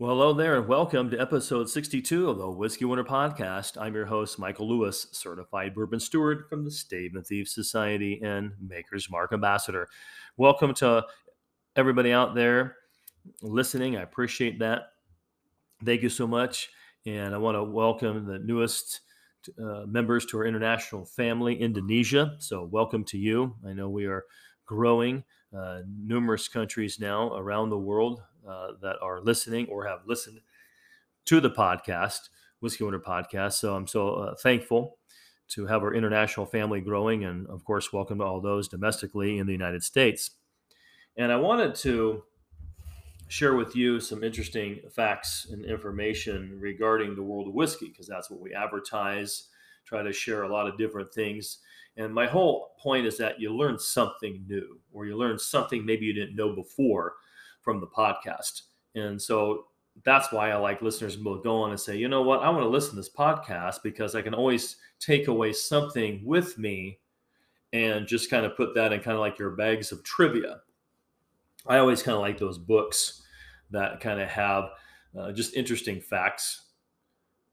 Well, hello there, and welcome to episode 62 of the Whiskey Winter Podcast. I'm your host, Michael Lewis, certified bourbon steward from the Stave and Thief Society and Maker's Mark Ambassador. Welcome to everybody out there listening. I appreciate that. Thank you so much. And I want to welcome the newest uh, members to our international family, Indonesia. So, welcome to you. I know we are growing uh, numerous countries now around the world uh, that are listening or have listened to the podcast, Whiskey Winter Podcast. So I'm so uh, thankful to have our international family growing, and of course, welcome to all those domestically in the United States. And I wanted to share with you some interesting facts and information regarding the world of whiskey because that's what we advertise, try to share a lot of different things. And my whole point is that you learn something new or you learn something maybe you didn't know before from the podcast. And so that's why I like listeners will go on and say, you know what, I want to listen to this podcast because I can always take away something with me and just kind of put that in kind of like your bags of trivia. I always kind of like those books that kind of have uh, just interesting facts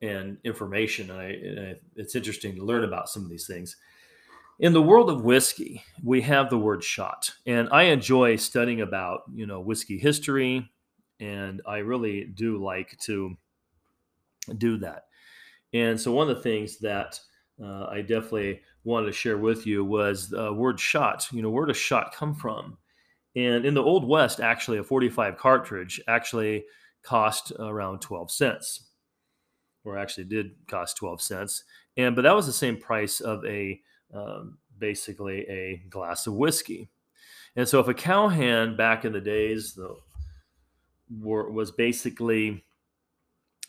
and information. And, I, and it's interesting to learn about some of these things. In the world of whiskey, we have the word shot, and I enjoy studying about you know whiskey history, and I really do like to do that. And so one of the things that uh, I definitely wanted to share with you was the word shot. You know, where does shot come from? And in the Old West, actually, a 45 cartridge actually cost around 12 cents, or actually did cost 12 cents. And but that was the same price of a um, basically a glass of whiskey. And so, if a cowhand back in the days the, were, was basically,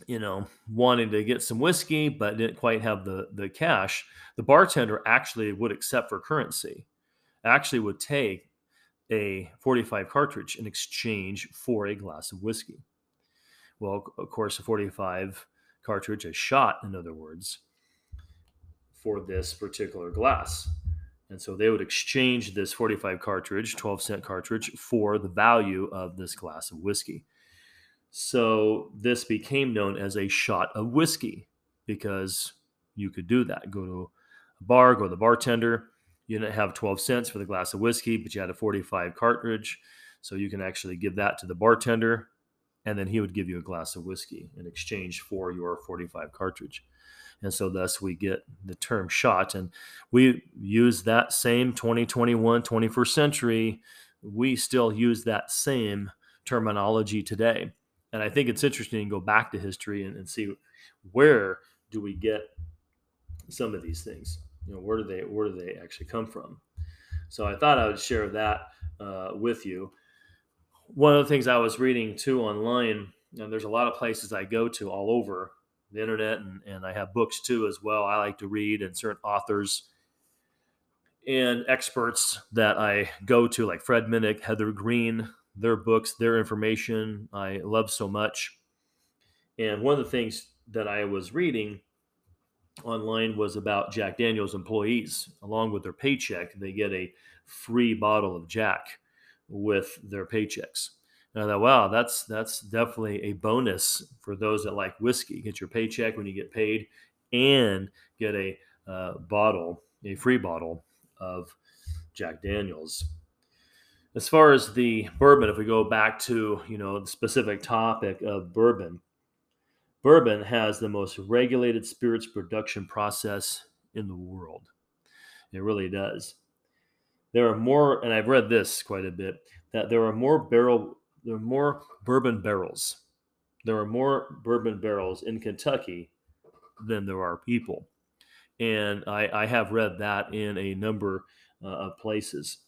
you know, wanting to get some whiskey but didn't quite have the the cash, the bartender actually would accept for currency, actually would take a 45 cartridge in exchange for a glass of whiskey. Well, of course, a 45 cartridge, a shot, in other words, for this particular glass. And so they would exchange this 45 cartridge, 12 cent cartridge, for the value of this glass of whiskey. So this became known as a shot of whiskey because you could do that. Go to a bar, go to the bartender. You didn't have 12 cents for the glass of whiskey, but you had a 45 cartridge. So you can actually give that to the bartender, and then he would give you a glass of whiskey in exchange for your 45 cartridge and so thus we get the term shot. And we use that same 2021 21st century. We still use that same terminology today. And i think it's interesting to go back to history and, and see where do we get some of these things? You know where do they where do they actually come from? So i thought i would share that uh, with you. One of the things i was reading too online and there's a lot of places i go to all over the internet, and, and I have books too as well. I like to read and certain authors and experts that I go to, like Fred Minnick, Heather Green, their books, their information, I love so much. And one of the things that I was reading online was about Jack Daniels employees. Along with their paycheck, they get a free bottle of Jack with their paychecks. And I thought, wow, that's that's definitely a bonus for those that like whiskey. Get your paycheck when you get paid, and get a uh, bottle, a free bottle of Jack Daniels. As far as the bourbon, if we go back to you know the specific topic of bourbon, bourbon has the most regulated spirits production process in the world. It really does. There are more, and I've read this quite a bit, that there are more barrel there are more bourbon barrels. There are more bourbon barrels in Kentucky than there are people. And I, I have read that in a number uh, of places.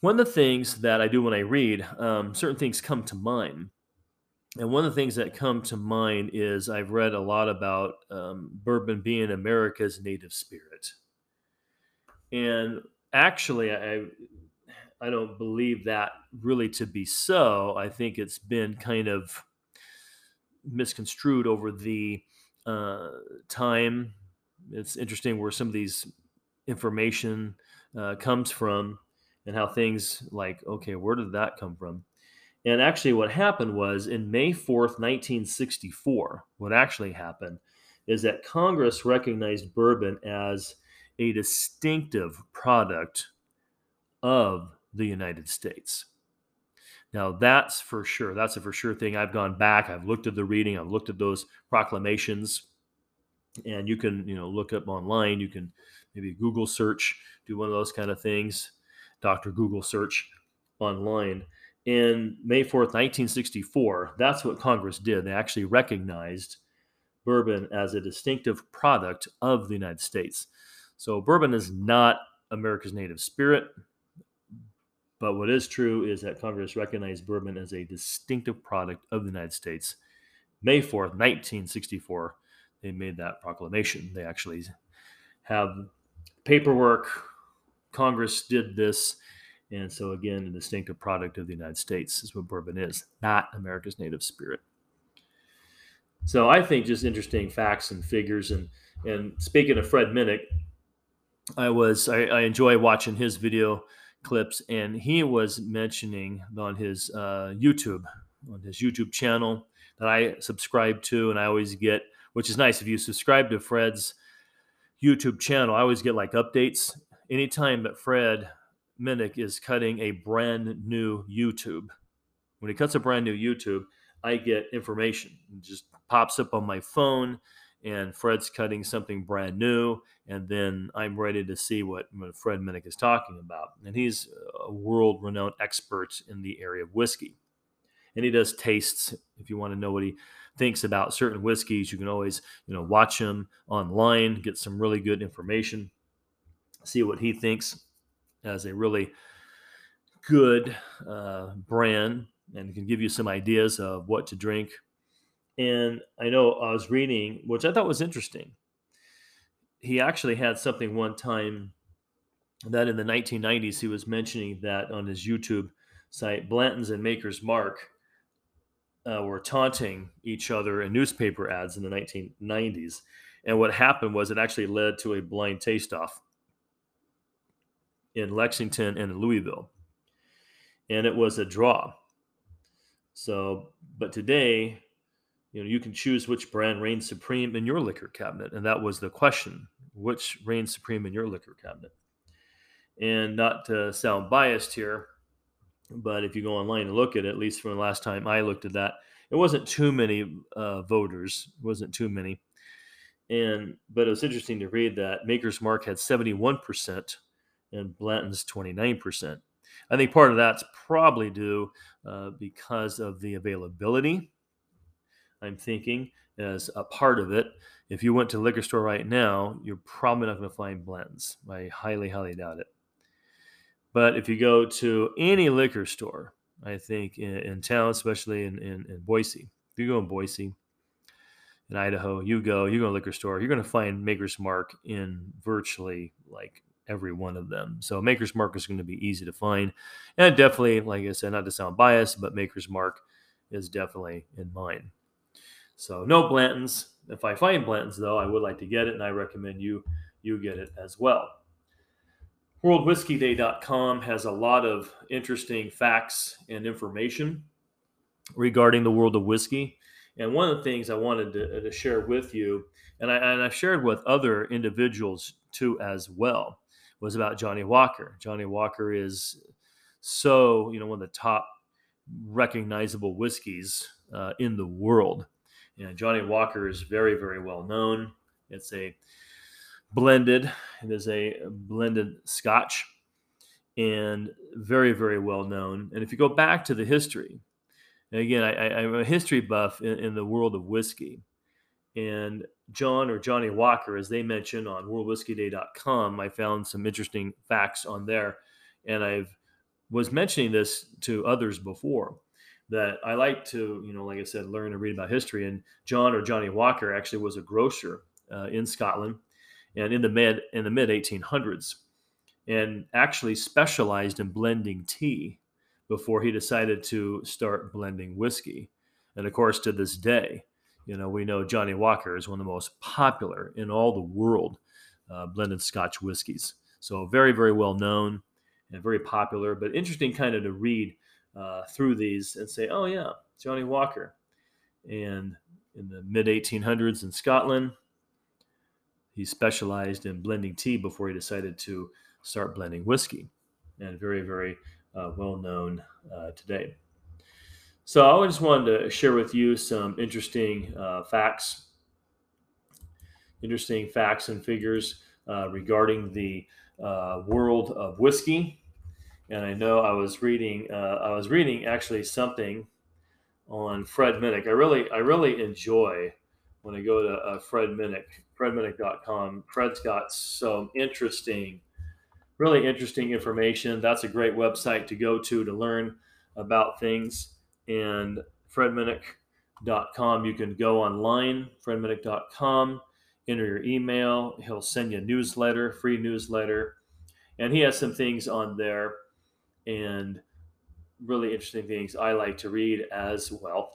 One of the things that I do when I read, um, certain things come to mind. And one of the things that come to mind is I've read a lot about um, bourbon being America's native spirit. And actually, I I don't believe that really to be so. I think it's been kind of misconstrued over the uh, time. It's interesting where some of these information uh, comes from and how things like, okay, where did that come from? And actually, what happened was in May 4th, 1964, what actually happened is that Congress recognized bourbon as a distinctive product of the United States. Now, that's for sure. That's a for sure thing. I've gone back, I've looked at the reading, I've looked at those proclamations, and you can, you know, look up online. You can maybe Google search, do one of those kind of things, Dr. Google search online. In May 4th, 1964, that's what Congress did. They actually recognized bourbon as a distinctive product of the United States. So, bourbon is not America's native spirit. But what is true is that Congress recognized bourbon as a distinctive product of the United States. May 4th, 1964, they made that proclamation. They actually have paperwork. Congress did this. And so, again, a distinctive product of the United States is what bourbon is, not America's native spirit. So, I think just interesting facts and figures. And, and speaking of Fred Minnick, I was I, I enjoy watching his video clips, and he was mentioning on his uh, YouTube, on his YouTube channel that I subscribe to, and I always get, which is nice. If you subscribe to Fred's YouTube channel, I always get like updates anytime that Fred Minnick is cutting a brand new YouTube. When he cuts a brand new YouTube, I get information. It just pops up on my phone and Fred's cutting something brand new, and then I'm ready to see what, Fred Minnick is talking about. And he's a world renowned expert in the area of whiskey. And he does tastes. If you want to know what he thinks about certain whiskeys, you can always, you know, watch him online, get some really good information, see what he thinks as a really good uh, brand, and can give you some ideas of what to drink and I know I was reading, which I thought was interesting. He actually had something one time that in the 1990s he was mentioning that on his YouTube site, Blanton's and Maker's Mark uh, were taunting each other in newspaper ads in the 1990s. And what happened was it actually led to a blind taste off in Lexington and Louisville. And it was a draw. So, but today you know you can choose which brand reigns supreme in your liquor cabinet and that was the question which reigns supreme in your liquor cabinet? And not to sound biased here but if you go online and look at it at least from the last time i looked at that it wasn't too many uh, voters it wasn't too many. And but it was interesting to read that maker's mark had 71% and blanton's 29% i think part of that's probably due uh, because of the availability I'm thinking, as a part of it. If you went to liquor store right now, you're probably not going to find Blanton's. I highly, highly doubt it. But if you go to any liquor store, I think in, in town, especially in, in, in, Boise, if you go in Boise, in Idaho, you go, you go to a liquor store, you're going to find Maker's Mark in virtually like every one of them. So Maker's Mark is going to be easy to find. And definitely, like I said, not to sound biased, but Maker's Mark is definitely in mine. So no Blantons. If I find Blantons though, I would like to get it, and I recommend you you get it as well. WorldWhiskeyDay.com has a lot of interesting facts and information regarding the world of whiskey. And one of the things I wanted to, to share with you, and, I, and I've shared with other individuals too as well, was about Johnnie Walker. Johnnie Walker is so, you know, one of the top recognizable whiskeys uh, in the world. You Johnnie Walker is very, very well known. It's a blended, it is a blended scotch and very, very well known. And if you go back to the history, and again, I, am a history buff in, in, the world of whiskey. And John or Johnnie Walker, as they mention on worldwhiskeyday.com, I found some interesting facts on there. And I've was mentioning this to others before that I like to, you know, like I said, learn and read about history. And John or Johnnie Walker actually was a grocer uh, in Scotland, and in the mid in the mid 1800s, and actually specialized in blending tea before he decided to start blending whiskey. And of course, to this day, you know, we know Johnnie Walker is one of the most popular in all the world uh, blended Scotch whiskeys. So very, very well known and very popular. But interesting, kind of to read uh, through these and say, oh, yeah, Johnnie Walker. And in the mid 1800s in Scotland, he specialized in blending tea before he decided to start blending whiskey, and very, very uh, well known uh, today. So I just wanted to share with you some interesting uh, facts, interesting facts and figures uh, regarding the uh, world of whiskey. And I know I was reading, uh, I was reading actually something on Fred Minnick. I really, I really enjoy when I go to uh, Fred Minnick, fredminnick.com. Fred's got some interesting, really interesting information. That's a great website to go to to learn about things. And fredminnick.com, you can go online, fredminnick.com, enter your email. He'll send you a newsletter, free newsletter. And he has some things on there and really interesting things I like to read as well.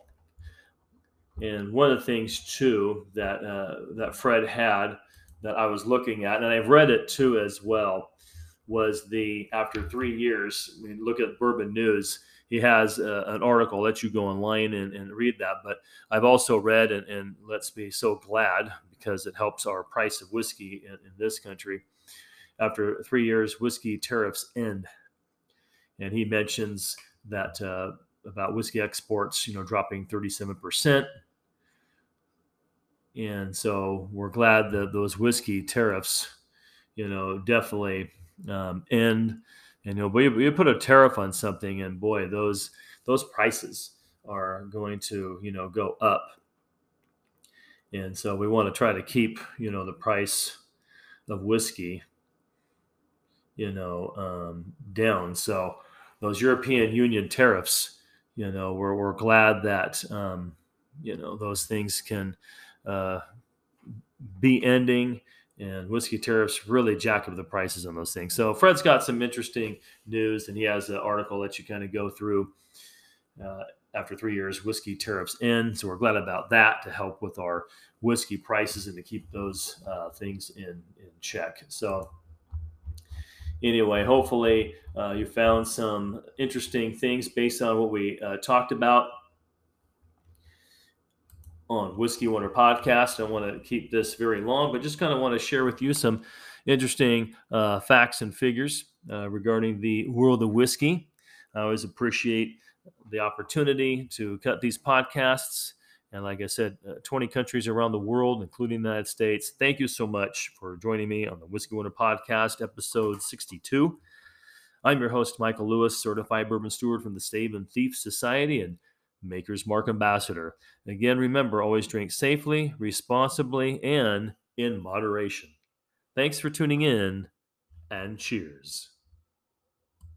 And one of the things too that uh, that Fred had that I was looking at, and I've read it too as well, was the after three years. I mean, look at Bourbon News. He has uh, an article. I'll let you go online and, and read that. But I've also read, and, and, let's be so glad because it helps our price of whiskey in, in this country. After three years, whiskey tariffs end, and he mentions that uh, about whiskey exports, you know, dropping 37 percent and so we're glad that those whiskey tariffs, you know, definitely um, end. And you know, we, we put a tariff on something, and boy, those those prices are going to you know go up. And so we want to try to keep you know the price of whiskey, you know, um, down. So those European Union tariffs, you know, we're we're glad that um, you know those things can uh, be ending and whiskey tariffs really jack up the prices on those things. So Fred's got some interesting news, and he has an article that you kind of go through uh, after three years. Whiskey tariffs end, so we're glad about that to help with our whiskey prices and to keep those uh, things in in check. So anyway, hopefully uh, you found some interesting things based on what we uh, talked about on Whiskey Wonder podcast. I want to keep this very long, but just kind of want to share with you some interesting uh, facts and figures uh, regarding the world of whiskey. I always appreciate the opportunity to cut these podcasts. And like I said, uh, 20 countries around the world, including the United States. Thank you so much for joining me on the Whiskey Wonder podcast, episode 62. I'm your host, Michael Lewis, certified bourbon steward from the Stave and Thief Society. And Maker's Mark Ambassador. Again, remember always drink safely, responsibly, and in moderation. Thanks for tuning in, and cheers.